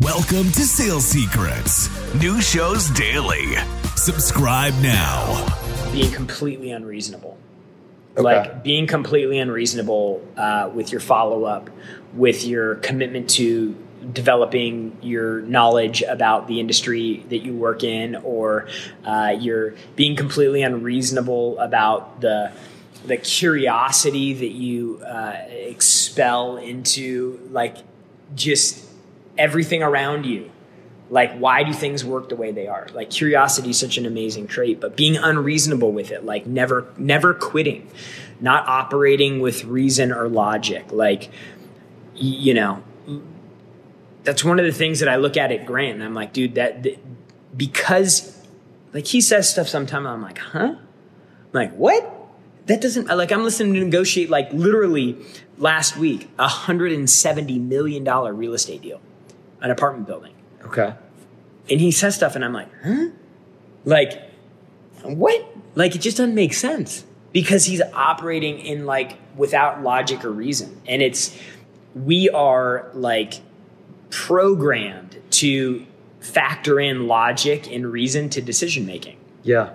Welcome to Sales Secrets. New shows daily. Subscribe now. being completely unreasonable. Okay. Like being completely unreasonable uh, with your follow up, with your commitment to developing your knowledge about the industry that you work in, or uh, you're being completely unreasonable about the the curiosity that you uh, expel into like just everything around you. Like why do things work the way they are? Like curiosity is such an amazing trait but being unreasonable with it like never never quitting not operating with reason or logic. Like you know that's one of the things that i look at at grant and i'm like dude that, that because like he says stuff sometimes i'm like huh? I'm like what? That doesn't like i'm listening to negotiate like literally last week a 170 million dollar real estate deal an apartment building Okay. and he says stuff and i'm like huh like what like it just doesn't make sense because he's operating in like without logic or reason and it's we are like programmed to factor in logic and reason to decision making Yeah.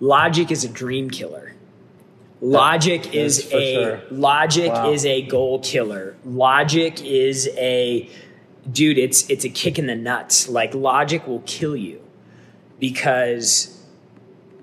logic is a dream killer logic That is is a sure. logic Wow. is a goal killer logic is a dude it's it's a kick in the nuts like logic will kill you because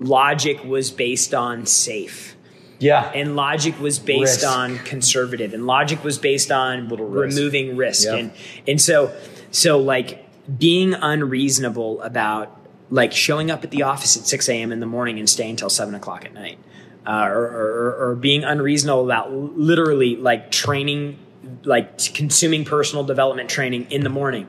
logic was based on safe Yeah. and logic was based Risk. on conservative and logic was based on risk. removing risk and and so so like being unreasonable about like showing up at the office at 6 a.m in the morning and staying until 7 o'clock at night uh, or, or, or being unreasonable about literally like training like consuming personal development training in the morning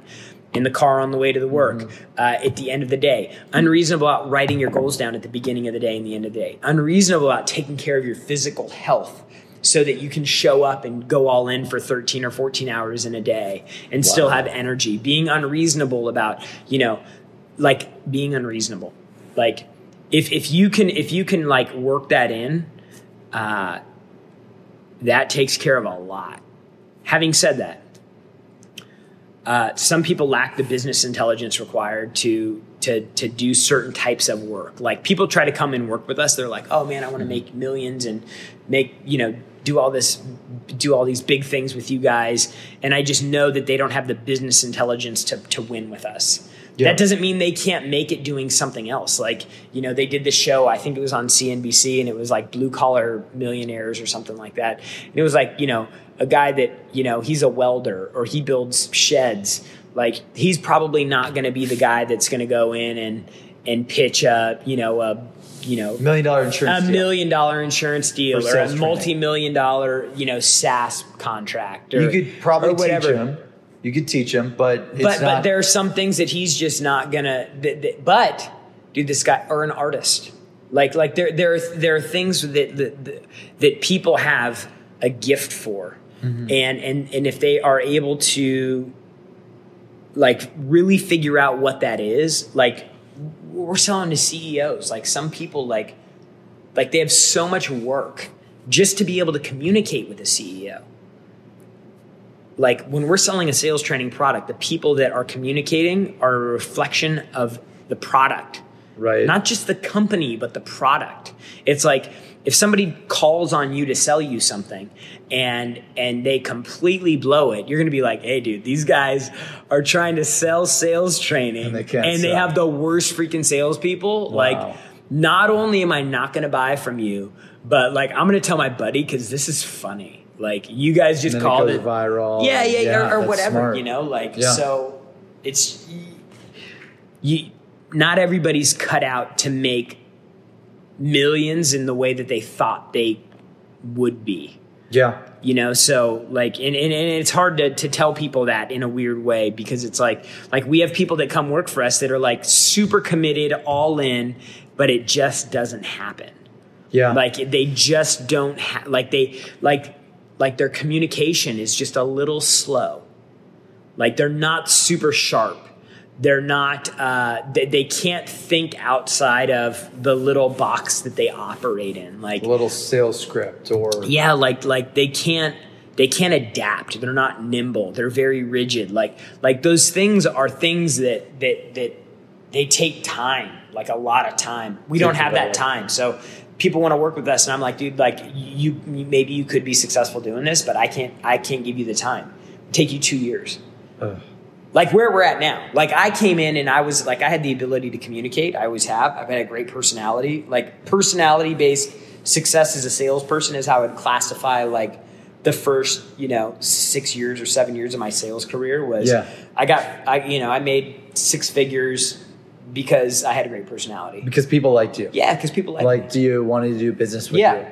in the car on the way to the work Mm-hmm. uh, at the end of the day. Unreasonable about writing your goals down at the beginning of the day and the end of the day. Unreasonable about taking care of your physical health so that you can show up and go all in for 13 or 14 hours in a day and still have energy. Being unreasonable about you know like being unreasonable. Like if if you can if you can like work that in uh that takes care of a lot having said that uh, some people lack the business intelligence required to to to do certain types of work. Like people try to come and work with us, they're like, "Oh man, I want to make millions and make you know do all this, do all these big things with you guys." And I just know that they don't have the business intelligence to to win with us. Yeah. That doesn't mean they can't make it doing something else. Like you know, they did this show. I think it was on CNBC, and it was like blue collar millionaires or something like that. And it was like you know a guy that you know he's a welder or he builds sheds like he's probably not going to be the guy that's going to go in and and pitch a you know a you know Million dollar insurance. a deal. million dollar insurance deal For or a training. multi-million dollar you know SaaS contract or You could probably or whatever. teach him. You could teach him, but it's but not. but there are some things that he's just not gonna. That, that, but dude, this guy or an artist. Like like there there are, there are things that that- that people have a gift for, Mm-hmm. and and and if they are able to like really figure out what that is, like we're selling to CEOs. Like some people like like they have so much work just to be able to communicate with a CEO like when we're selling a sales training product, the people that are communicating are a reflection of the product, right. not just the company, but the product. It's like if somebody calls on you to sell you something and and they completely blow it, you're going to be like, "Hey, dude, these guys are trying to sell sales training, And they can't and they have the worst freaking salespeople." Wow. Like, not only am I not going to buy from you, but like I'm going to tell my buddy because this is funny. Like you guys just it called goes it viral. yeah, yeah, Yeah, or, or whatever, smart. you know, like Yeah. so. It's you. Not everybody's cut out to make millions in the way that they thought they would be. Yeah. You know, so like, and, and, and it's hard to, to tell people that in a weird way because it's like, like we have people that come work for us that are like super committed, all in, but it just doesn't happen Yeah. like they just don't have like they like like their communication is just a little slow like they're not super sharp they're not uh, they, they can't think outside of the little box that they operate in like a little sales script or yeah like like they can't they can't adapt. They're not nimble. They're very rigid. Like like those things are things that that that they take time, like a lot of time. We don't have that time. So people want to work with us and I'm like, dude, like you, maybe you could be successful doing this, but I can't I can't give you the time. It'd take you 2 years. Ugh. Like where we're at now. Like I came in and I was like I had the ability to communicate. I always have. I've had a great personality. Like personality based success as a salesperson is how I would classify like the first, you know, six years or seven years of my sales career was Yeah. I got I you know, I made six figures because I had a great personality. Because people liked you. Yeah, because people like, Like, me. do you want to do business with Yeah. you?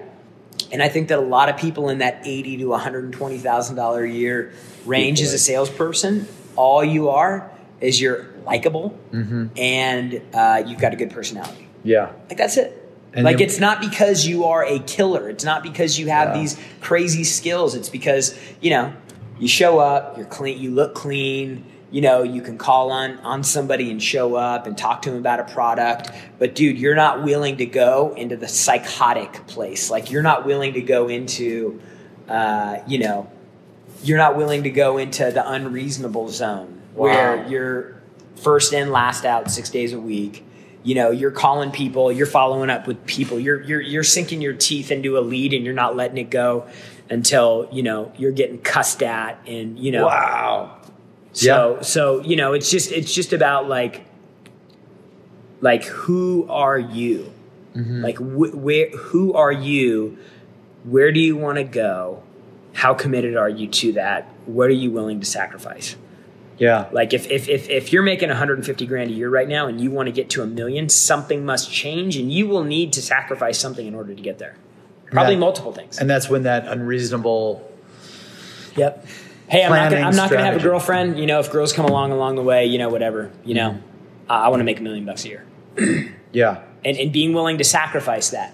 And I think that a lot of people in that eighty to one hundred and twenty thousand dollar a year range as a salesperson, all you are is you're likable Mm-hmm. and uh, you've got a good personality. Yeah. Like that's it. And like then- it's not because you are a killer. It's not because you have Yeah. these crazy skills. It's because you know you show up, you're clean, you look clean. You know you can call on on somebody and show up and talk to them about a product. But dude, you're not willing to go into the psychotic place. Like you're not willing to go into, uh, you know, you're not willing to go into the unreasonable zone where you're first in, last out, six days a week. You know, you're calling people, you're following up with people, you're you're you're sinking your teeth into a lead and you're not letting it go until you know you're getting cussed at and you know. Wow. So so you know, it's just it's just about like like who are you? Mm-hmm. Like wh- where who are you? Where do you want to go? How committed are you to that? What are you willing to sacrifice? Yeah. Like if if if, if you're making 150 grand a year right now and you want to get to a million, something must change and you will need to sacrifice something in order to get there. Probably multiple things. And that's when that unreasonable. Yep. Hey, I'm not gonna, I'm not going to have a girlfriend. You know, if girls come along along the way, you know, whatever. You know, Mm-hmm. I, I want to make a million bucks a year, Yeah. and and being willing to sacrifice that.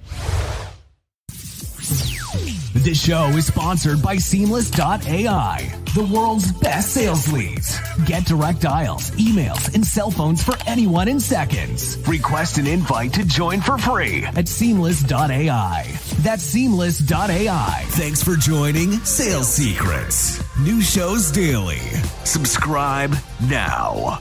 This show is sponsored by Seamless.ai, the world's best sales leads. Get direct dials, emails, and cell phones for anyone in seconds. Request an invite to join for free at Seamless.ai. That's Seamless.ai. Thanks for joining Sales Secrets. New shows daily. Subscribe now.